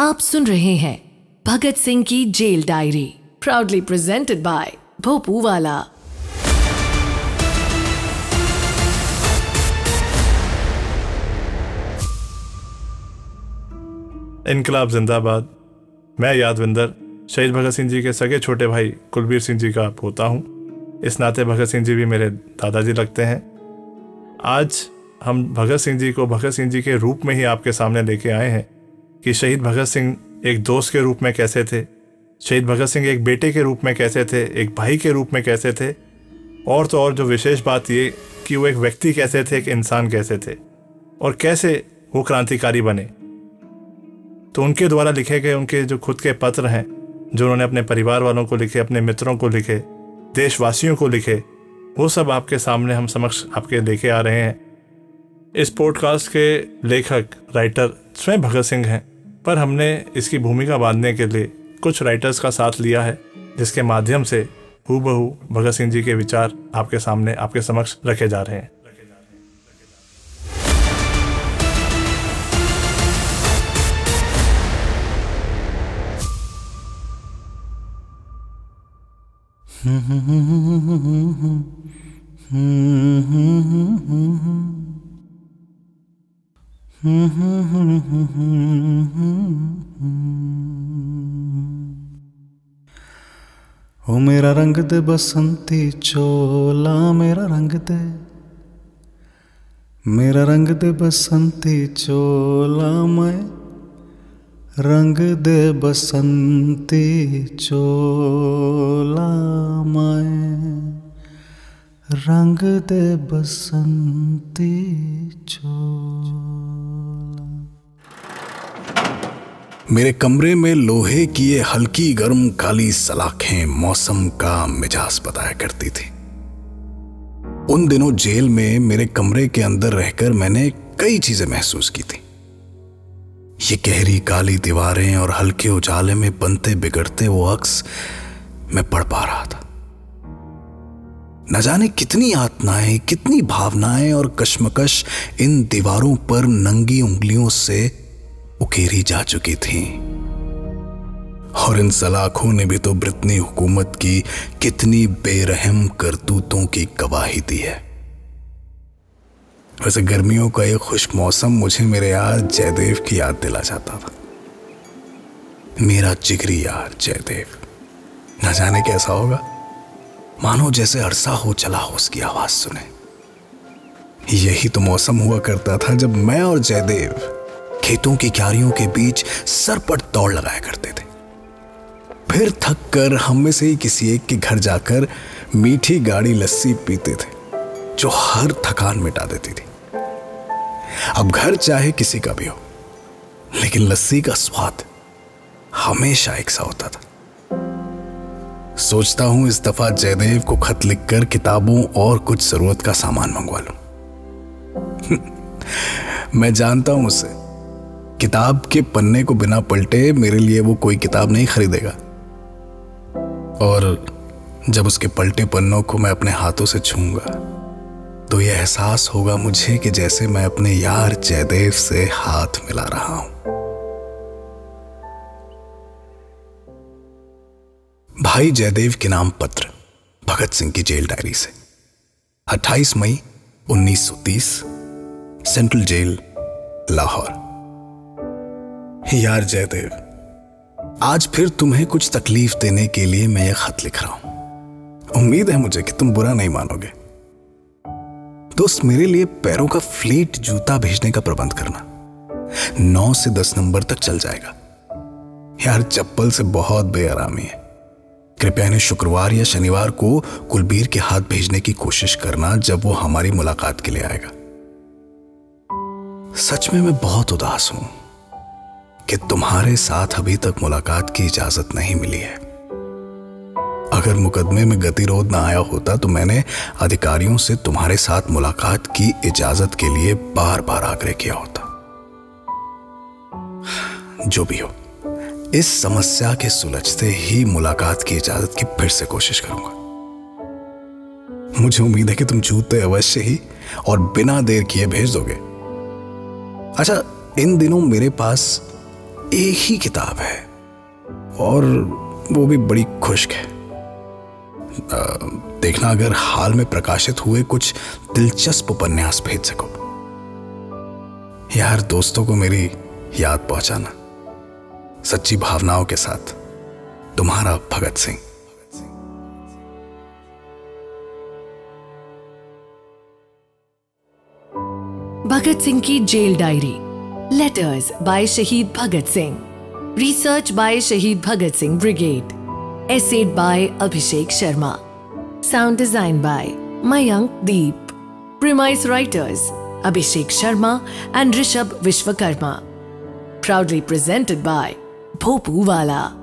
आप सुन रहे हैं भगत सिंह की jail diary proudly presented by भोपू वाला इनकलाब जिंदाबाद। मैं यादविंदर, शहीद भगत सिंह जी के सगे छोटे भाई कुलबीर सिंह जी का पोता हूँ। इस नाते भगत सिंह जी भी मेरे दादाजी लगते हैं। आज हम भगत सिंह जी को भगत सिंह जी के रूप में ही आपके सामने लेके आए हैं। कि शहीद भगत सिंह एक दोस्त के रूप में कैसे थे? शहीद भगत सिंह एक बेटे के रूप में कैसे थे? एक भाई के रूप में कैसे थे? और तो और जो विशेष बात ये कि वो एक व्यक्ति कैसे थे, एक इंसान कैसे थे? और कैसे वो क्रांतिकारी बने? तो उनके द्वारा लिखे गए उनके जो खुद के पत्र हैं, जो उन्होंने अपने परिवार वालों को लिखे, अपने मित्रों को लिखे, देशवासियों को लिखे, वो सब आपके सामने हम समक्ष आपके लेके आ रहे हैं। इस पॉडकास्ट के लेखक राइटर स्वयं भगत सिंह हैं। पर हमने इसकी भूमिका बांधने के लिए कुछ राइटर्स का साथ लिया है जिसके माध्यम से हूबहू भगत सिंह जी के विचार आपके सामने आपके समक्ष रखे जा रहे हैं ओ मेरा रंग दे बसंती चोला, मेरा रंग दे। मेरा रंग दे बसंती चोला, मैं रंग दे बसंती चोला, मैं रंग दे बसंती चोला। मेरे कमरे में लोहे की ये हल्की गर्म काली सलाखें मौसम का मिजाज बताया करती थी। उन दिनों जेल में मेरे कमरे के अंदर रहकर मैंने कई चीज़ें महसूस की थी। ये गहरी काली दीवारें और हल्के उजाले में बनते बिगड़ते वो अक्स मैं पढ़ पा रहा था। न जाने कितनी आत्माएँ कितनी भावनाएँ और कश्मकश इन दीवारों पर नंगी उंगलियों से उकेरी जा चुकी थी। और इन सलाखों ने भी तो ब्रिटनी हुकूमत की कितनी बेरहम करतूतों की गवाही दी है। वैसे गर्मियों का एक खुश मौसम मुझे मेरे यार जयदेव की याद दिला जाता था। मेरा जिगरी यार जयदेव। न जाने कैसा होगा। मानो जैसे अरसा हो चला हो उसकी आवाज़ सुने। यही तो मौसम हुआ करता था जब मैं और जयदेव खेतों की क्यारियों के बीच सरपट दौड़ लगाया करते थे। फिर थक कर हम में से ही किसी एक के घर जाकर मीठी गाड़ी लस्सी पीते थे, जो हर थकान मिटा देती थी। अब घर चाहे किसी का भी हो, लेकिन लस्सी का स्वाद हमेशा एक सा होता था। सोचता हूँ इस दफ़ा जयदेव को खत लिखकर किताबों और कुछ ज़रूरत का सामान मंगवा लूँ। मैं जानता हूँ उसे किताब के पन्ने को बिना पलटे मेरे लिए वो कोई किताब नहीं खरीदेगा। और जब उसके पलटे पन्नों को मैं अपने हाथों से छूँगा तो यह एहसास होगा मुझे कि जैसे मैं अपने यार जयदेव से हाथ मिला रहा हूँ। भाई जयदेव के नाम पत्र, भगत सिंह की जेल डायरी से। 28 मई 1930 सेंट्रल जेल, लाहौर। यार जयदेव, आज फिर तुम्हें कुछ तकलीफ़ देने के लिए मैं यह खत लिख रहा हूँ। उम्मीद है मुझे कि तुम बुरा नहीं मानोगे। दोस्त, मेरे लिए पैरों का फ्लीट जूता भेजने का प्रबंध करना नौ से दस नंबर तक चल जाएगा। यार, चप्पल से बहुत बेआरामी है। कृपया इन्हें शुक्रवार या शनिवार को कुलबीर के हाथ भेजने की कोशिश करना जब वो हमारी मुलाकात के लिए आएगा। सच में मैं बहुत उदास हूँ। कि तुम्हारे साथ अभी तक मुलाकात की इजाज़त नहीं मिली है। अगर मुकदमे में गतिरोध ना आया होता तो मैंने अधिकारियों से तुम्हारे साथ मुलाकात की इजाज़त के लिए बार बार आग्रह किया होता। जो भी हो, इस समस्या के सुलझते ही मुलाकात की इजाज़त की फिर से कोशिश करूँगा। मुझे उम्मीद है कि तुम जूते अवश्य ही और बिना देर किए भेज दोगे। अच्छा इन दिनों मेरे पास एक ही किताब है। और वो भी बड़ी खुश्क है। देखना अगर हाल में प्रकाशित हुए कुछ दिलचस्प उपन्यास भेज सको। यार, दोस्तों को मेरी याद पहुंचाना। सच्ची भावनाओं के साथ। तुम्हारा भगत सिंह। भगत सिंह की jail diary. Letters by Shahid Bhagat Singh. Research by Shahid Bhagat Singh Brigade. Essayed by Abhishek Sharma. Sound design by Mayank Deep. Premise writers Abhishek Sharma and Rishabh Vishwakarma. Proudly presented by Bhopuwala.